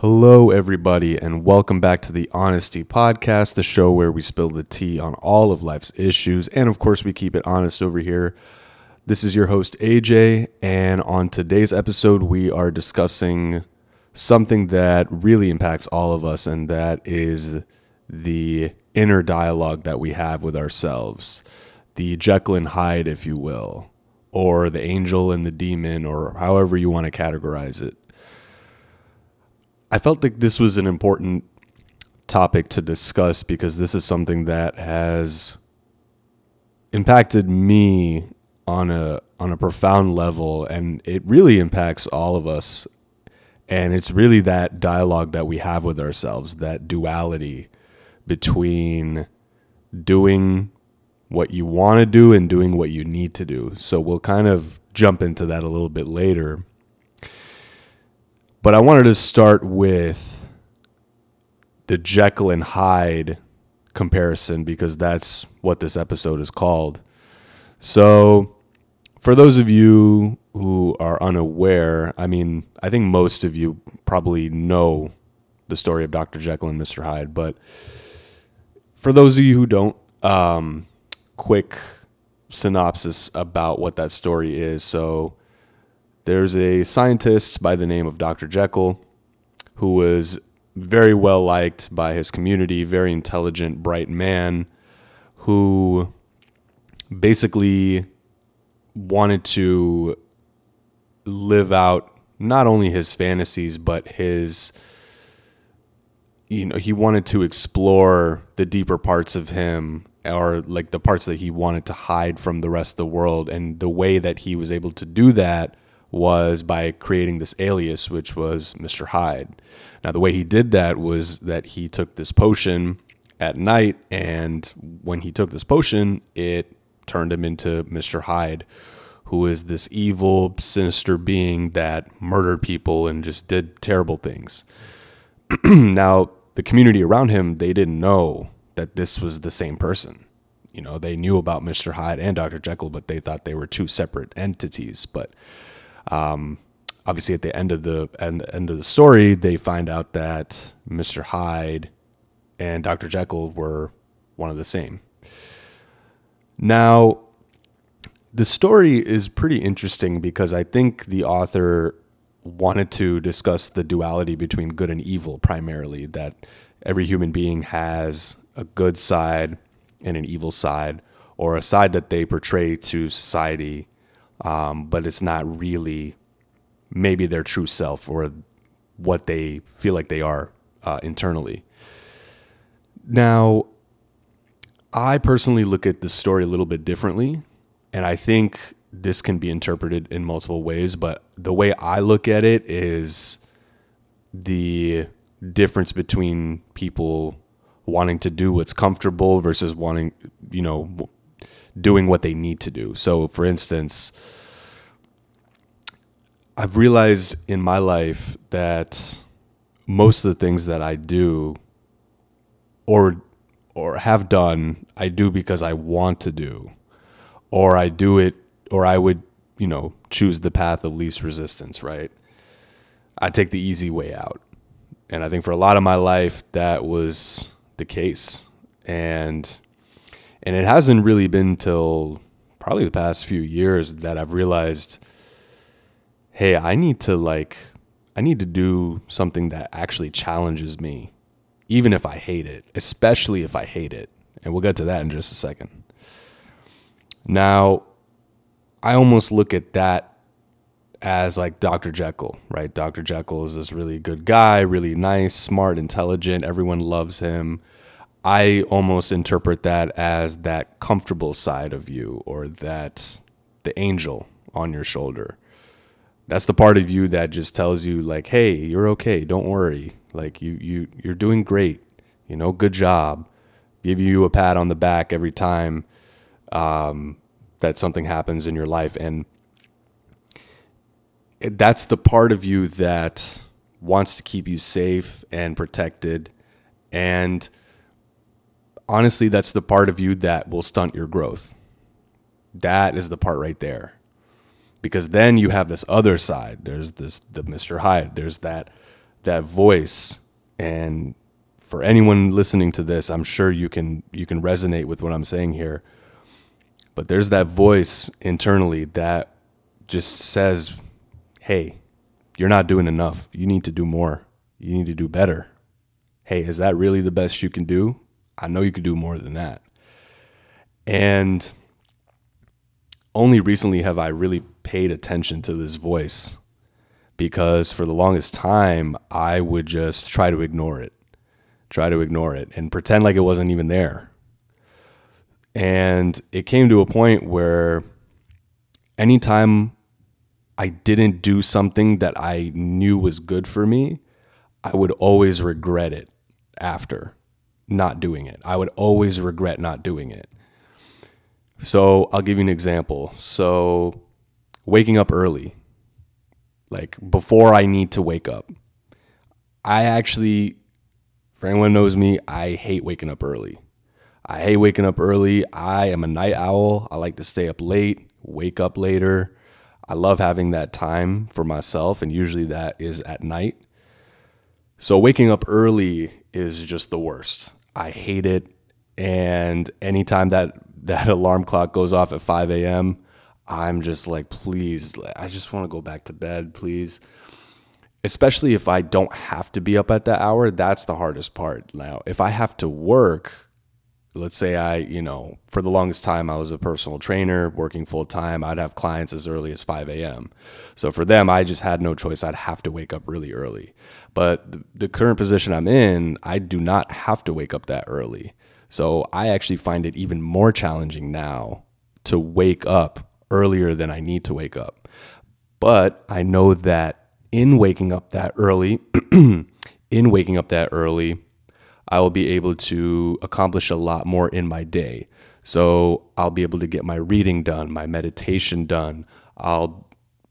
Hello, everybody, and welcome back to the Honesty Podcast, the show where we spill the tea on all of life's issues. And of course, we keep it honest over here. This is your host, AJ, and on today's episode, we are discussing something that really impacts all of us, and that is the inner dialogue that we have with ourselves the Jekyll and Hyde, if you will, or the angel and the demon, or however you want to categorize it. I felt like this was an important topic to discuss because this is something that has impacted me on a on a profound level and it really impacts all of us. And it's really that dialogue that we have with ourselves that duality between doing what you want to do and doing what you need to do. So we'll kind of jump into that a little bit later but I wanted to start with the Jekyll and Hyde comparison because that's what this episode is called. So, for those of you who are unaware, I mean, I think most of you probably know the story of Dr. Jekyll and Mr. Hyde, but for those of you who don't, um, quick synopsis about what that story is. So, there's a scientist by the name of Dr. Jekyll who was very well liked by his community, very intelligent, bright man who basically wanted to live out not only his fantasies but his you know he wanted to explore the deeper parts of him or like the parts that he wanted to hide from the rest of the world and the way that he was able to do that was by creating this alias, which was Mr. Hyde. Now, the way he did that was that he took this potion at night, and when he took this potion, it turned him into Mr. Hyde, who is this evil, sinister being that murdered people and just did terrible things. now, the community around him, they didn't know that this was the same person. You know, they knew about Mr. Hyde and Dr. Jekyll, but they thought they were two separate entities. But um, obviously, at the end of the end, end of the story, they find out that Mr. Hyde and Dr. Jekyll were one of the same. Now, the story is pretty interesting because I think the author wanted to discuss the duality between good and evil primarily, that every human being has a good side and an evil side, or a side that they portray to society um, but it's not really maybe their true self or what they feel like they are uh, internally. Now, I personally look at the story a little bit differently, and I think this can be interpreted in multiple ways, but the way I look at it is the difference between people wanting to do what's comfortable versus wanting, you know, doing what they need to do. So, for instance, I've realized in my life that most of the things that I do or or have done, I do because I want to do, or I do it, or I would, you know, choose the path of least resistance, right? I take the easy way out. And I think for a lot of my life, that was the case. And and it hasn't really been till probably the past few years that I've realized, hey, I need to like, I need to do something that actually challenges me, even if I hate it, especially if I hate it. And we'll get to that in just a second. Now, I almost look at that as like Dr. Jekyll, right? Dr. Jekyll is this really good guy, really nice, smart, intelligent. Everyone loves him. I almost interpret that as that comfortable side of you or that the angel on your shoulder. That's the part of you that just tells you like, "Hey, you're okay. Don't worry. Like you you you're doing great. You know, good job." Give you a pat on the back every time um, that something happens in your life, and that's the part of you that wants to keep you safe and protected, and honestly, that's the part of you that will stunt your growth. That is the part right there. Because then you have this other side. There's this the Mr. Hyde. There's that that voice and for anyone listening to this, I'm sure you can you can resonate with what I'm saying here. But there's that voice internally that just says, "Hey, you're not doing enough. You need to do more. You need to do better." Hey, is that really the best you can do? I know you could do more than that. And only recently have I really paid attention to this voice because for the longest time, I would just try to ignore it, try to ignore it and pretend like it wasn't even there. And it came to a point where anytime I didn't do something that I knew was good for me, I would always regret it after not doing it. I would always regret not doing it. So I'll give you an example. So waking up early, like before I need to wake up. I actually, for anyone knows me, I hate waking up early. I hate waking up early. I am a night owl. I like to stay up late, wake up later. I love having that time for myself, and usually that is at night. So waking up early is just the worst. I hate it. And anytime that that alarm clock goes off at 5 a.m., I'm just like, please, I just want to go back to bed, please. Especially if I don't have to be up at that hour, that's the hardest part. Now, if I have to work, let's say I, you know, for the longest time I was a personal trainer working full time, I'd have clients as early as 5 a.m. So for them, I just had no choice. I'd have to wake up really early. But the, the current position I'm in, I do not have to wake up that early. So I actually find it even more challenging now to wake up earlier than I need to wake up. But I know that in waking up that early, in waking up that early, I will be able to accomplish a lot more in my day. So I'll be able to get my reading done, my meditation done. I'll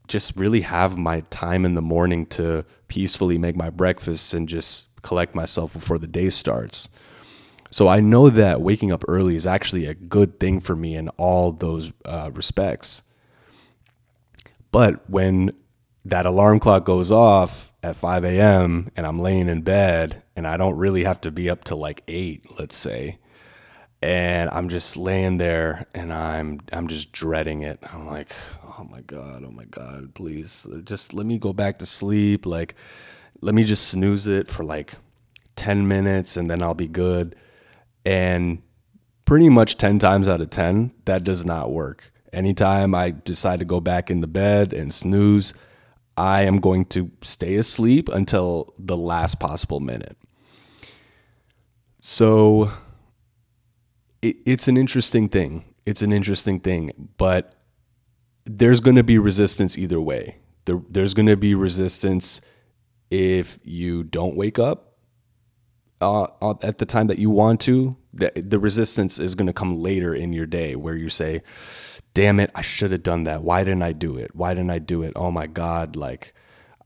just really have my time in the morning to peacefully make my breakfast and just collect myself before the day starts. So I know that waking up early is actually a good thing for me in all those uh, respects. But when that alarm clock goes off at 5 a.m. and I'm laying in bed and I don't really have to be up till like 8, let's say, and I'm just laying there and I'm I'm just dreading it. I'm like, oh my god, oh my god, please just let me go back to sleep. Like, let me just snooze it for like 10 minutes and then I'll be good and pretty much 10 times out of 10, that does not work. Anytime I decide to go back in the bed and snooze, I am going to stay asleep until the last possible minute. So it, it's an interesting thing. It's an interesting thing, but there's going to be resistance either way. There, there's going to be resistance if you don't wake up uh, at the time that you want to, the, the resistance is going to come later in your day where you say, damn it, I should have done that. Why didn't I do it? Why didn't I do it? Oh my God. Like,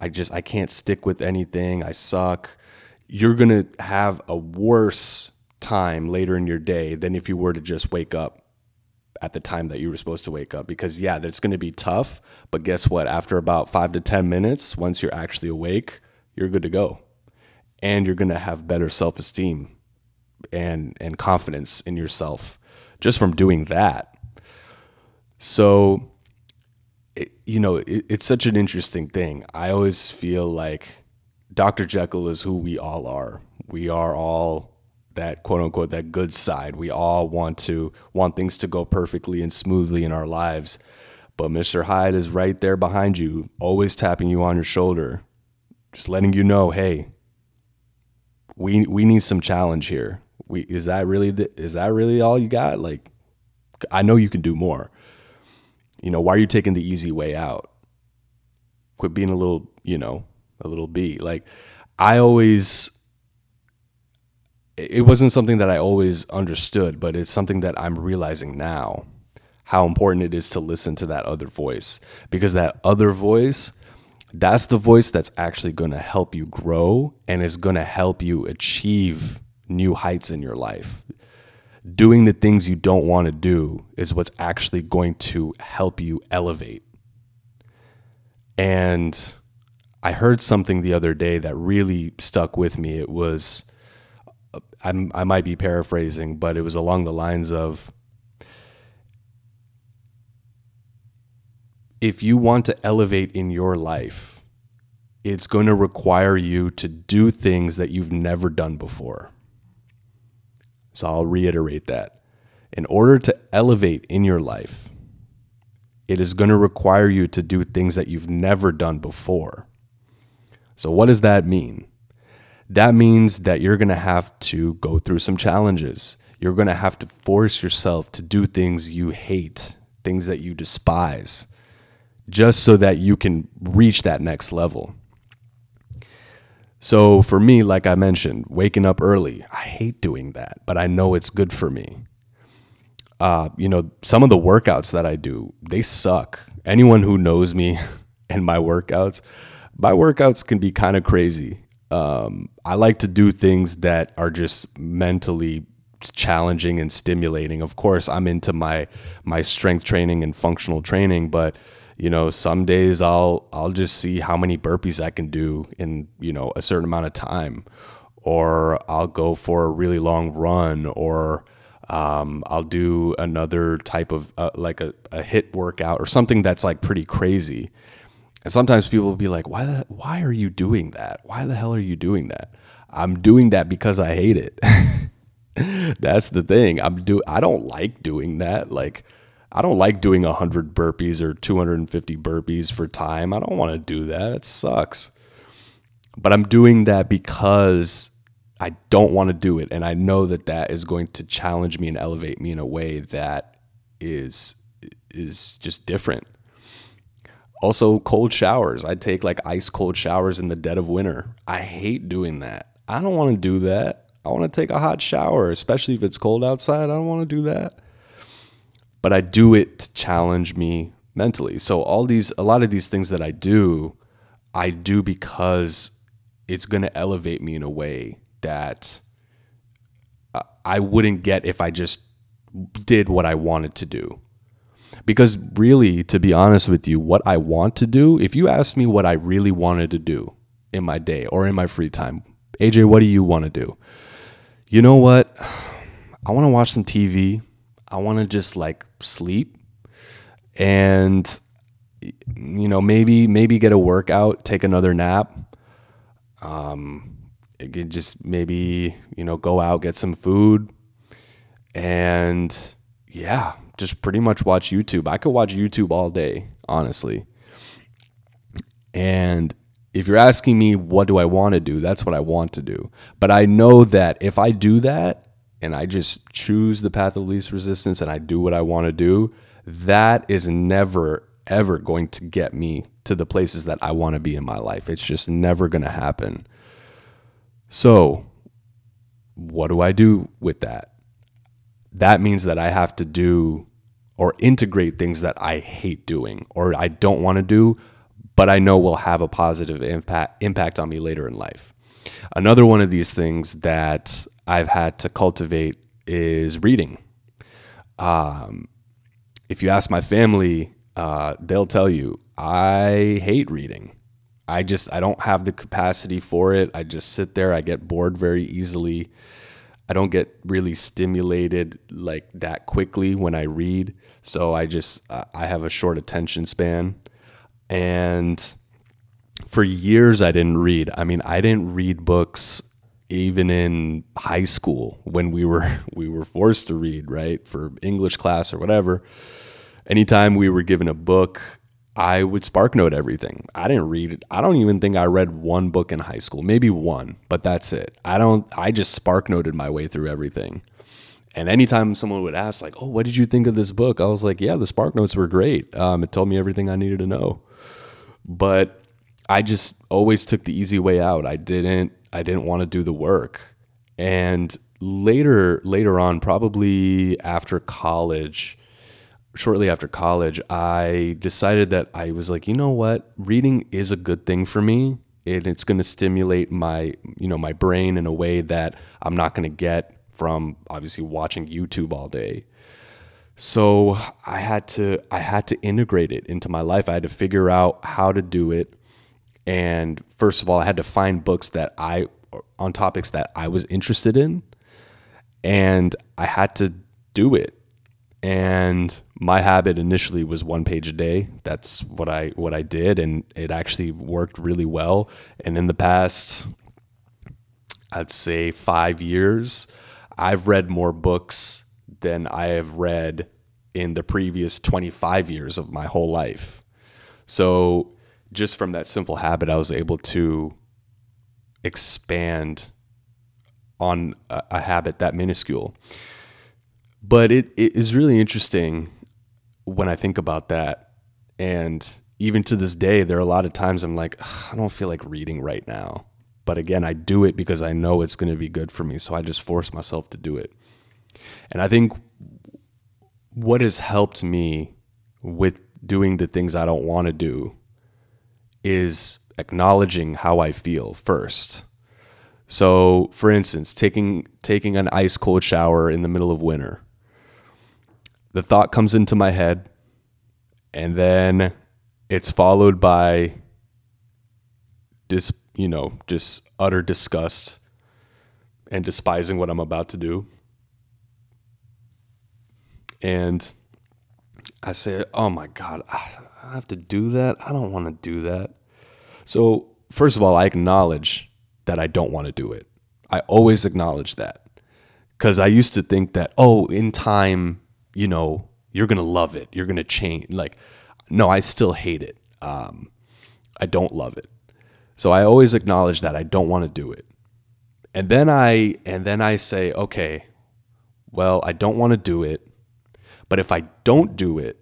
I just, I can't stick with anything. I suck. You're going to have a worse time later in your day than if you were to just wake up at the time that you were supposed to wake up because yeah that's going to be tough but guess what after about 5 to 10 minutes once you're actually awake you're good to go and you're going to have better self-esteem and and confidence in yourself just from doing that. So it, you know, it, it's such an interesting thing. I always feel like Dr. Jekyll is who we all are. We are all that quote unquote that good side. We all want to want things to go perfectly and smoothly in our lives. But Mr. Hyde is right there behind you, always tapping you on your shoulder, just letting you know, hey, we we need some challenge here. We is that really the, is that really all you got? Like, I know you can do more. You know, why are you taking the easy way out? Quit being a little, you know, a little B. Like, I always. It wasn't something that I always understood, but it's something that I'm realizing now how important it is to listen to that other voice because that other voice that's the voice that's actually going to help you grow and is going to help you achieve new heights in your life. Doing the things you don't want to do is what's actually going to help you elevate. And I heard something the other day that really stuck with me. It was, I'm, I might be paraphrasing, but it was along the lines of if you want to elevate in your life, it's going to require you to do things that you've never done before. So I'll reiterate that. In order to elevate in your life, it is going to require you to do things that you've never done before. So, what does that mean? That means that you're going to have to go through some challenges. You're going to have to force yourself to do things you hate, things that you despise, just so that you can reach that next level. So for me, like I mentioned, waking up early, I hate doing that, but I know it's good for me. Uh, you know, some of the workouts that I do, they suck. Anyone who knows me and my workouts, my workouts can be kind of crazy. Um, I like to do things that are just mentally challenging and stimulating. Of course, I'm into my my strength training and functional training, but you know some days i'll i'll just see how many burpees i can do in you know a certain amount of time or i'll go for a really long run or um, i'll do another type of uh, like a, a HIIT workout or something that's like pretty crazy and sometimes people will be like why the, why are you doing that why the hell are you doing that i'm doing that because i hate it that's the thing i'm do i don't like doing that like I don't like doing 100 burpees or 250 burpees for time. I don't want to do that. It sucks. But I'm doing that because I don't want to do it. And I know that that is going to challenge me and elevate me in a way that is is just different. Also, cold showers. I take like ice cold showers in the dead of winter. I hate doing that. I don't want to do that. I want to take a hot shower, especially if it's cold outside. I don't want to do that but I do it to challenge me mentally. So all these a lot of these things that I do, I do because it's going to elevate me in a way that uh, I wouldn't get if I just did what I wanted to do. Because really, to be honest with you, what I want to do, if you ask me what I really wanted to do in my day or in my free time, AJ, what do you want to do? You know what? I want to watch some TV. I want to just like sleep and you know maybe maybe get a workout, take another nap. Um, just maybe you know go out get some food, and yeah, just pretty much watch YouTube. I could watch YouTube all day, honestly. And if you're asking me what do I want to do, that's what I want to do. But I know that if I do that, and I just choose the path of least resistance and I do what I want to do, that is never, ever going to get me to the places that I want to be in my life. It's just never going to happen. So, what do I do with that? That means that I have to do or integrate things that I hate doing or I don't want to do, but I know will have a positive impact impact on me later in life. Another one of these things that I've had to cultivate is reading. Um, if you ask my family, uh, they'll tell you I hate reading. I just I don't have the capacity for it. I just sit there. I get bored very easily. I don't get really stimulated like that quickly when I read. So I just I have a short attention span, and for years I didn't read. I mean, I didn't read books even in high school when we were we were forced to read right for english class or whatever. Anytime we were given a book i would spark note everything. I didn't read it i don't even think i read one book in high school maybe one but that's it. I don't i just spark noted my way through everything and anytime someone would ask like oh what did you think of this book i was like yeah the spark notes were great um, it told me everything i needed to know but i just always took the easy way out i didn't I didn't want to do the work. And later later on, probably after college, shortly after college, I decided that I was like, you know what? Reading is a good thing for me. And it's going to stimulate my, you know, my brain in a way that I'm not going to get from obviously watching YouTube all day. So I had to I had to integrate it into my life. I had to figure out how to do it And first of all, I had to find books that I on topics that I was interested in and I had to do it. And my habit initially was one page a day. That's what I what I did and it actually worked really well. And in the past I'd say 5 years, I've read more books than I have read in the previous 25 years of my whole life. So, just from that simple habit, I was able to expand on a, a habit that minuscule. But it, it is really interesting when I think about that. And even to this day, there are a lot of times I'm like, I don't feel like reading right now. But again, I do it because I know it's going to be good for me. So I just force myself to do it. And I think what has helped me with doing the things I don't want to do is acknowledging how I feel first. So, for instance, taking taking an ice cold shower in the middle of winter. The thought comes into my head and then it's followed by dis, you know, just utter disgust and despising what I'm about to do and I say, "Oh my God, I have to do that. I don't want to do that." So first of all, I acknowledge that I don't want to do it. I always acknowledge that because I used to think that, oh, in time, you know, you're gonna love it. You're gonna change. Like, no, I still hate it. Um, I don't love it. So I always acknowledge that I don't want to do it. And then I and then I say, okay, well, I don't want to do it. But if I don't do it,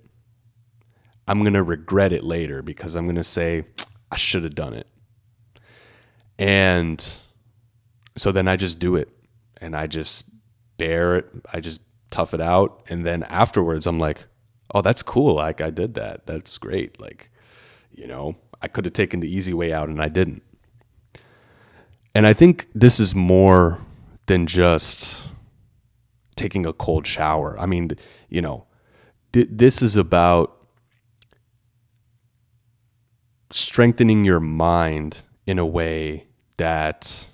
I'm going to regret it later because I'm going to say, I should have done it. And so then I just do it and I just bear it. I just tough it out. And then afterwards, I'm like, oh, that's cool. Like I did that. That's great. Like, you know, I could have taken the easy way out and I didn't. And I think this is more than just taking a cold shower. I mean, you know, th- this is about strengthening your mind in a way that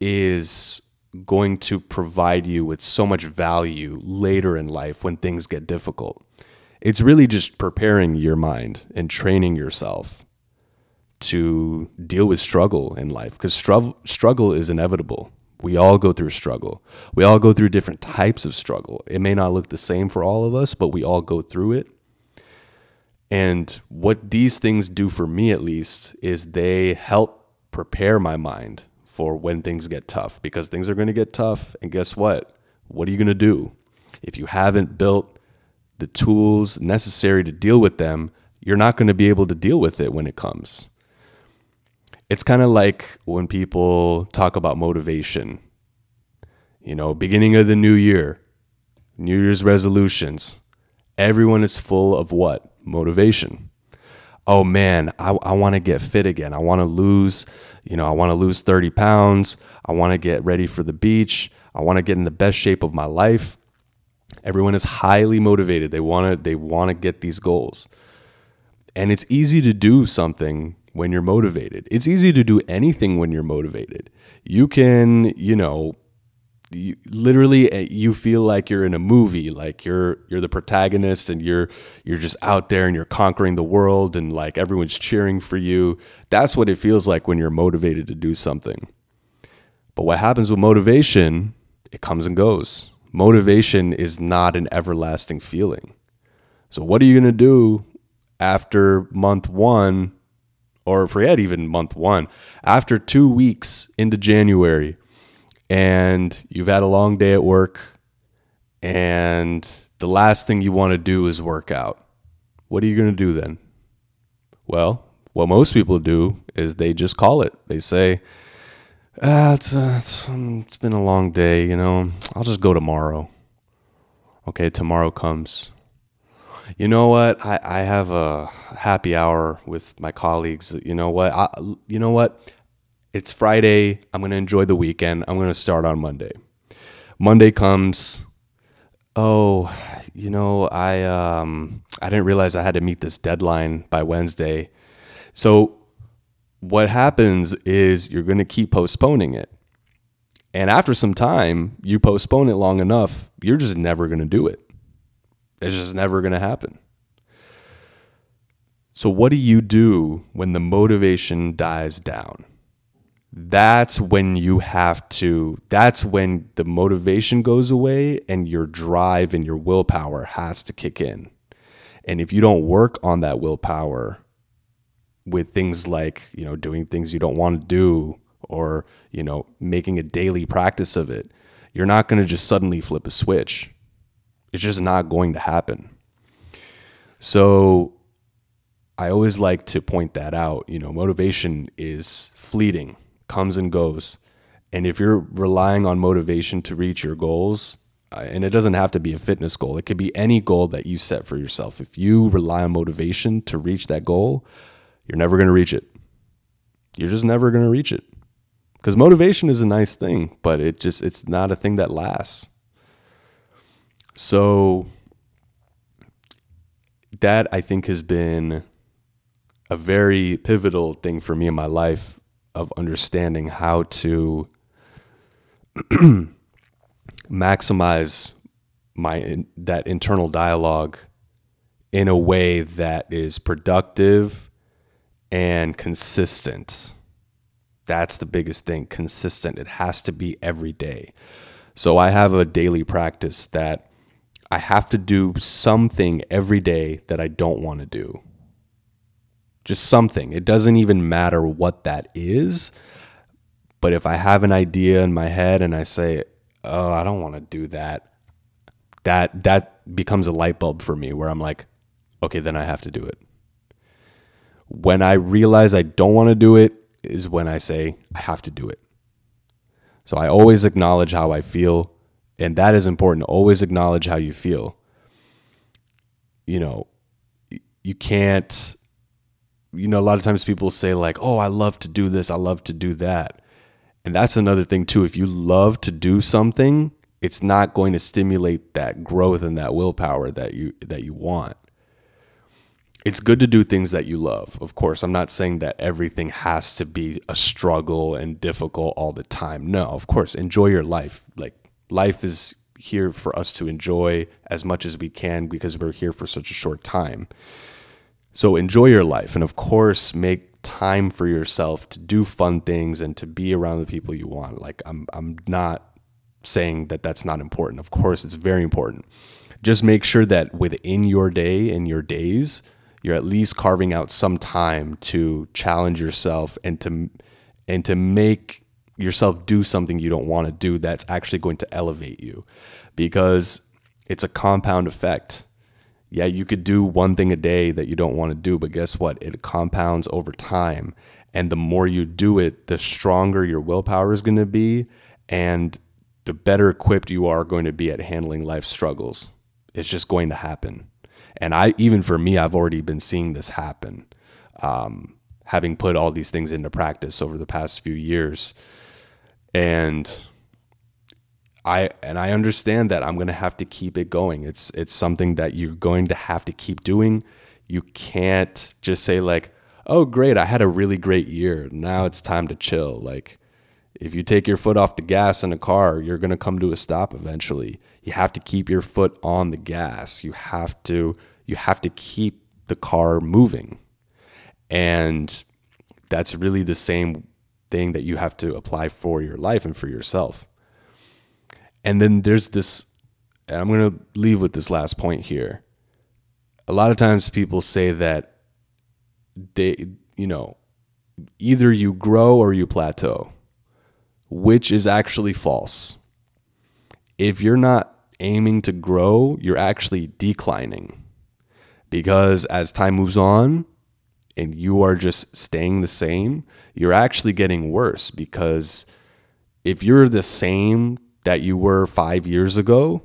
is going to provide you with so much value later in life when things get difficult. It's really just preparing your mind and training yourself to deal with struggle in life because struggle struggle is inevitable. We all go through struggle. We all go through different types of struggle. It may not look the same for all of us, but we all go through it. And what these things do for me, at least, is they help prepare my mind for when things get tough because things are going to get tough. And guess what? What are you going to do? If you haven't built the tools necessary to deal with them, you're not going to be able to deal with it when it comes it's kind of like when people talk about motivation. You know, beginning of the new year, New Year's resolutions. Everyone is full of what? Motivation. Oh man, I, I want to get fit again. I want to lose, you know, I want to lose 30 pounds. I want to get ready for the beach. I want to get in the best shape of my life. Everyone is highly motivated. They want to they want to get these goals. And it's easy to do something when you're motivated. It's easy to do anything when you're motivated. You can, you know, you, literally eh, you feel like you're in a movie like you're you're the protagonist and you're you're just out there and you're conquering the world and like everyone's cheering for you that's what it feels like when you're motivated to do something but what happens with motivation it comes and goes motivation is not an everlasting feeling so what are you going to do after month 1 or forget even month one, after two weeks into January, and you've had a long day at work, and the last thing you want to do is work out, what are you going to do then? Well, what most people do is they just call it. They say, ah, it's, uh, it's, um, it's been a long day, you know, I'll just go tomorrow. Okay, tomorrow comes you know what? I, I have a happy hour with my colleagues. You know what? I, you know what? It's Friday. I'm going to enjoy the weekend. I'm going to start on Monday. Monday comes. Oh, you know, I um I didn't realize I had to meet this deadline by Wednesday. So what happens is you're going to keep postponing it. And after some time, you postpone it long enough, you're just never going to do it. It's just never going to happen. So, what do you do when the motivation dies down? That's when you have to, that's when the motivation goes away and your drive and your willpower has to kick in. And if you don't work on that willpower with things like, you know, doing things you don't want to do or, you know, making a daily practice of it, you're not going to just suddenly flip a switch. It's just not going to happen. So I always like to point that out. You know, motivation is fleeting, comes and goes. And if you're relying on motivation to reach your goals, uh, and it doesn't have to be a fitness goal, it could be any goal that you set for yourself. If you rely on motivation to reach that goal, you're never going to reach it. You're just never going to reach it. Because motivation is a nice thing, but it just it's not a thing that lasts. So that I think has been a very pivotal thing for me in my life of understanding how to maximize my that internal dialogue in a way that is productive and consistent. That's the biggest thing, consistent. It has to be every day. So I have a daily practice that I have to do something every day that I don't want to do. Just something. It doesn't even matter what that is. But if I have an idea in my head and I say, "Oh, I don't want to do that." That that becomes a light bulb for me where I'm like, "Okay, then I have to do it." When I realize I don't want to do it is when I say I have to do it. So I always acknowledge how I feel and that is important. Always acknowledge how you feel. You know, you can't, you know, a lot of times people say, like, oh, I love to do this, I love to do that. And that's another thing, too. If you love to do something, it's not going to stimulate that growth and that willpower that you that you want it's good to do things that you love. Of course, I'm not saying that everything has to be a struggle and difficult all the time. No, of course, enjoy your life. Like life is here for us to enjoy as much as we can because we're here for such a short time. So enjoy your life and of course make time for yourself to do fun things and to be around the people you want. Like I'm I'm not saying that that's not important. Of course it's very important. Just make sure that within your day and your days you're at least carving out some time to challenge yourself and to and to make yourself do something you don't want to do that's actually going to elevate you because it's a compound effect. Yeah, you could do one thing a day that you don't want to do, but guess what? It compounds over time. And the more you do it, the stronger your willpower is going to be and the better equipped you are going to be at handling life struggles. It's just going to happen. And I, even for me, I've already been seeing this happen, um, having put all these things into practice over the past few years and I and I understand that I'm going to have to keep it going. It's it's something that you're going to have to keep doing. You can't just say like, "Oh, great, I had a really great year. Now it's time to chill." Like if you take your foot off the gas in a car, you're going to come to a stop eventually. You have to keep your foot on the gas. You have to you have to keep the car moving. And that's really the same thing that you have to apply for your life and for yourself. And then there's this, and I'm going to leave with this last point here. A lot of times people say that they, you know, either you grow or you plateau, which is actually false. If you're not aiming to grow, you're actually declining. Because as time moves on, and you are just staying the same, you're actually getting worse because if you're the same that you were five years ago,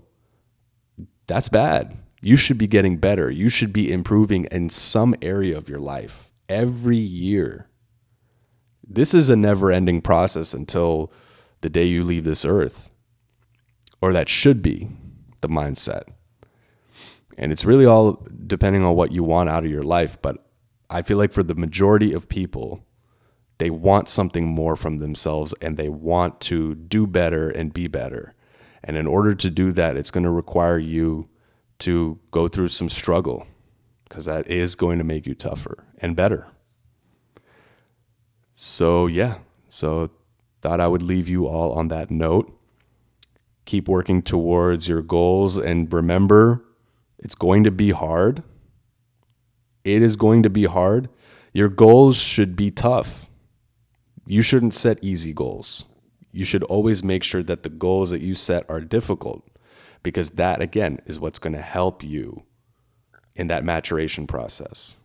that's bad. You should be getting better. You should be improving in some area of your life every year. This is a never ending process until the day you leave this earth, or that should be the mindset. And it's really all depending on what you want out of your life. But I feel like for the majority of people, they want something more from themselves and they want to do better and be better. And in order to do that, it's going to require you to go through some struggle because that is going to make you tougher and better. So, yeah, so thought I would leave you all on that note. Keep working towards your goals and remember it's going to be hard. It is going to be hard. Your goals should be tough. You shouldn't set easy goals. You should always make sure that the goals that you set are difficult because that, again, is what's going to help you in that maturation process.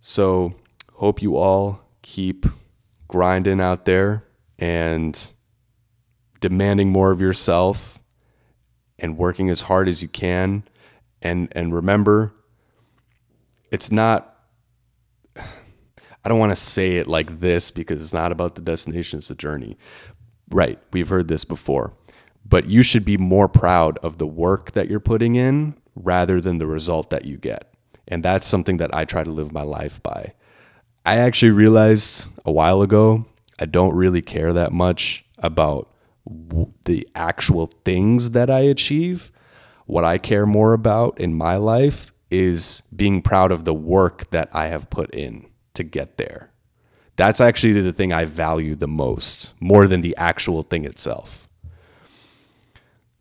So, hope you all keep grinding out there and demanding more of yourself and working as hard as you can and and remember it's not I don't want to say it like this because it's not about the destination it's the journey. Right, we've heard this before. But you should be more proud of the work that you're putting in rather than the result that you get. And that's something that I try to live my life by. I actually realized a while ago I don't really care that much about w- the actual things that I achieve. What I care more about in my life is being proud of the work that I have put in to get there. That's actually the thing I value the most, more than the actual thing itself.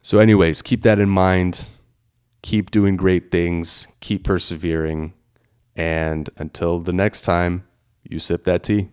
So, anyways, keep that in mind. Keep doing great things, keep persevering. And until the next time, you sip that tea.